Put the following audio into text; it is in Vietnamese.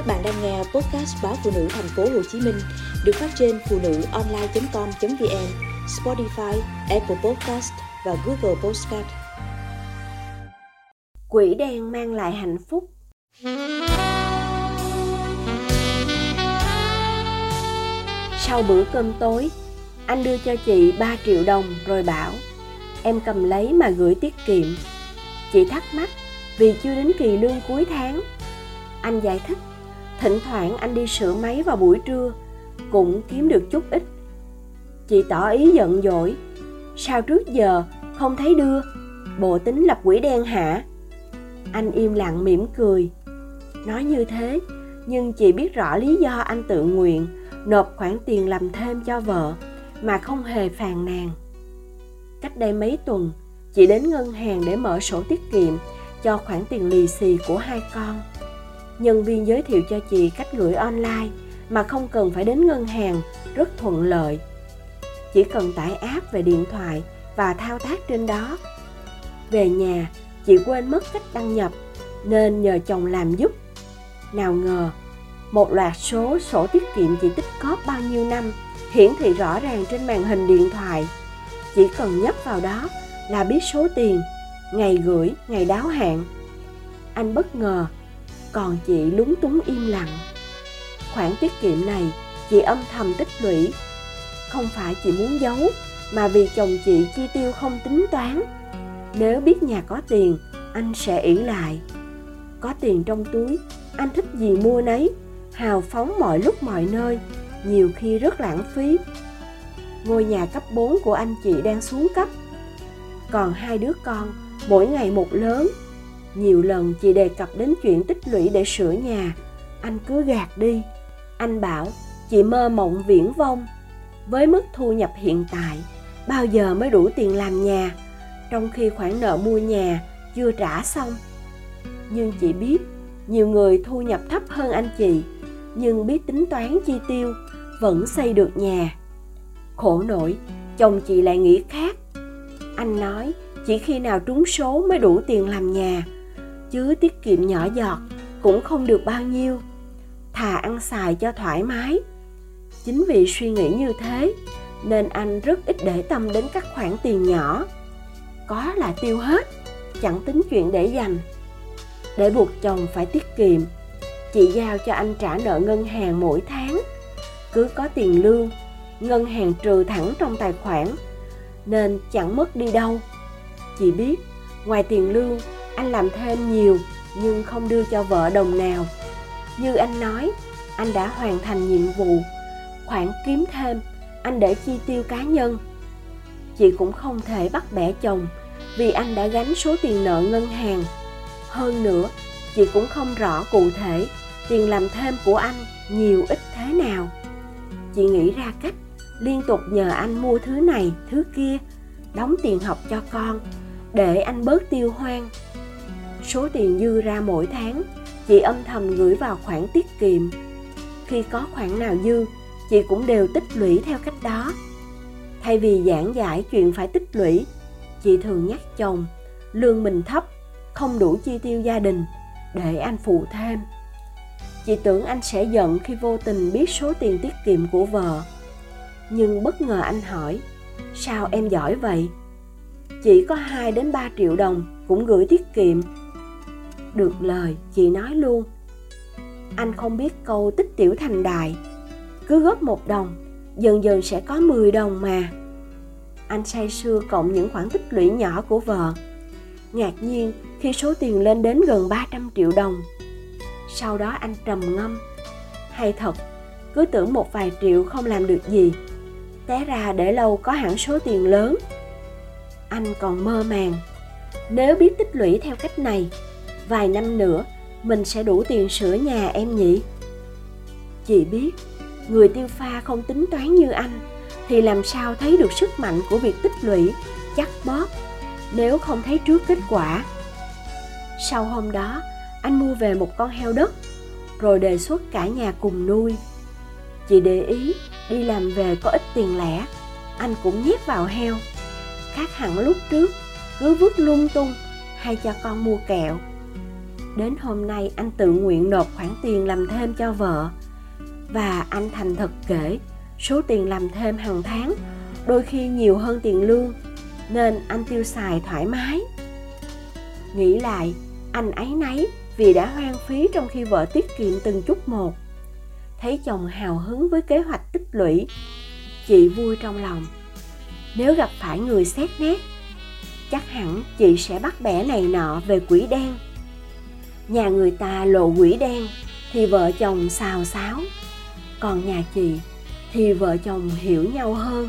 Các bạn đang nghe podcast báo phụ nữ thành phố Hồ Chí Minh được phát trên phụ nữ online.com.vn, Spotify, Apple Podcast và Google Podcast. Quỷ đen mang lại hạnh phúc. Sau bữa cơm tối, anh đưa cho chị 3 triệu đồng rồi bảo em cầm lấy mà gửi tiết kiệm. Chị thắc mắc vì chưa đến kỳ lương cuối tháng. Anh giải thích thỉnh thoảng anh đi sửa máy vào buổi trưa, cũng kiếm được chút ít. Chị tỏ ý giận dỗi, sao trước giờ không thấy đưa? Bộ tính lập quỷ đen hả? Anh im lặng mỉm cười. Nói như thế, nhưng chị biết rõ lý do anh tự nguyện nộp khoản tiền làm thêm cho vợ mà không hề phàn nàn. Cách đây mấy tuần, chị đến ngân hàng để mở sổ tiết kiệm cho khoản tiền lì xì của hai con nhân viên giới thiệu cho chị cách gửi online mà không cần phải đến ngân hàng, rất thuận lợi. Chỉ cần tải app về điện thoại và thao tác trên đó. Về nhà, chị quên mất cách đăng nhập, nên nhờ chồng làm giúp. Nào ngờ, một loạt số sổ tiết kiệm chị tích cóp bao nhiêu năm hiển thị rõ ràng trên màn hình điện thoại. Chỉ cần nhấp vào đó là biết số tiền, ngày gửi, ngày đáo hạn. Anh bất ngờ còn chị lúng túng im lặng. Khoản tiết kiệm này chị âm thầm tích lũy. Không phải chị muốn giấu, mà vì chồng chị chi tiêu không tính toán. Nếu biết nhà có tiền, anh sẽ ỷ lại. Có tiền trong túi, anh thích gì mua nấy, hào phóng mọi lúc mọi nơi, nhiều khi rất lãng phí. Ngôi nhà cấp 4 của anh chị đang xuống cấp. Còn hai đứa con, mỗi ngày một lớn nhiều lần chị đề cập đến chuyện tích lũy để sửa nhà. Anh cứ gạt đi. Anh bảo, chị mơ mộng viễn vông. Với mức thu nhập hiện tại, bao giờ mới đủ tiền làm nhà? Trong khi khoản nợ mua nhà chưa trả xong. Nhưng chị biết, nhiều người thu nhập thấp hơn anh chị, nhưng biết tính toán chi tiêu, vẫn xây được nhà. Khổ nổi chồng chị lại nghĩ khác. Anh nói, chỉ khi nào trúng số mới đủ tiền làm nhà chứ tiết kiệm nhỏ giọt cũng không được bao nhiêu. Thà ăn xài cho thoải mái. Chính vì suy nghĩ như thế, nên anh rất ít để tâm đến các khoản tiền nhỏ. Có là tiêu hết, chẳng tính chuyện để dành. Để buộc chồng phải tiết kiệm, chị giao cho anh trả nợ ngân hàng mỗi tháng. Cứ có tiền lương, ngân hàng trừ thẳng trong tài khoản, nên chẳng mất đi đâu. Chị biết, ngoài tiền lương anh làm thêm nhiều nhưng không đưa cho vợ đồng nào. Như anh nói, anh đã hoàn thành nhiệm vụ, khoản kiếm thêm, anh để chi tiêu cá nhân. Chị cũng không thể bắt bẻ chồng vì anh đã gánh số tiền nợ ngân hàng. Hơn nữa, chị cũng không rõ cụ thể tiền làm thêm của anh nhiều ít thế nào. Chị nghĩ ra cách liên tục nhờ anh mua thứ này, thứ kia, đóng tiền học cho con để anh bớt tiêu hoang số tiền dư ra mỗi tháng, chị âm thầm gửi vào khoản tiết kiệm. Khi có khoản nào dư, chị cũng đều tích lũy theo cách đó. Thay vì giảng giải chuyện phải tích lũy, chị thường nhắc chồng, lương mình thấp, không đủ chi tiêu gia đình, để anh phụ thêm. Chị tưởng anh sẽ giận khi vô tình biết số tiền tiết kiệm của vợ. Nhưng bất ngờ anh hỏi, sao em giỏi vậy? Chỉ có 2 đến 3 triệu đồng cũng gửi tiết kiệm được lời chị nói luôn. Anh không biết câu tích tiểu thành đại. Cứ góp một đồng, dần dần sẽ có 10 đồng mà. Anh say sưa cộng những khoản tích lũy nhỏ của vợ. Ngạc nhiên khi số tiền lên đến gần 300 triệu đồng. Sau đó anh trầm ngâm. Hay thật, cứ tưởng một vài triệu không làm được gì. Té ra để lâu có hẳn số tiền lớn. Anh còn mơ màng. Nếu biết tích lũy theo cách này vài năm nữa, mình sẽ đủ tiền sửa nhà em nhỉ? Chị biết, người tiêu pha không tính toán như anh, thì làm sao thấy được sức mạnh của việc tích lũy, chắc bóp, nếu không thấy trước kết quả? Sau hôm đó, anh mua về một con heo đất, rồi đề xuất cả nhà cùng nuôi. Chị để ý, đi làm về có ít tiền lẻ, anh cũng nhét vào heo. Khác hẳn lúc trước, cứ vứt lung tung, hay cho con mua kẹo đến hôm nay anh tự nguyện nộp khoản tiền làm thêm cho vợ. Và anh thành thật kể, số tiền làm thêm hàng tháng, đôi khi nhiều hơn tiền lương, nên anh tiêu xài thoải mái. Nghĩ lại, anh ấy nấy vì đã hoang phí trong khi vợ tiết kiệm từng chút một. Thấy chồng hào hứng với kế hoạch tích lũy, chị vui trong lòng. Nếu gặp phải người xét nét, chắc hẳn chị sẽ bắt bẻ này nọ về quỷ đen nhà người ta lộ quỷ đen, thì vợ chồng xào xáo. Còn nhà chị, thì vợ chồng hiểu nhau hơn.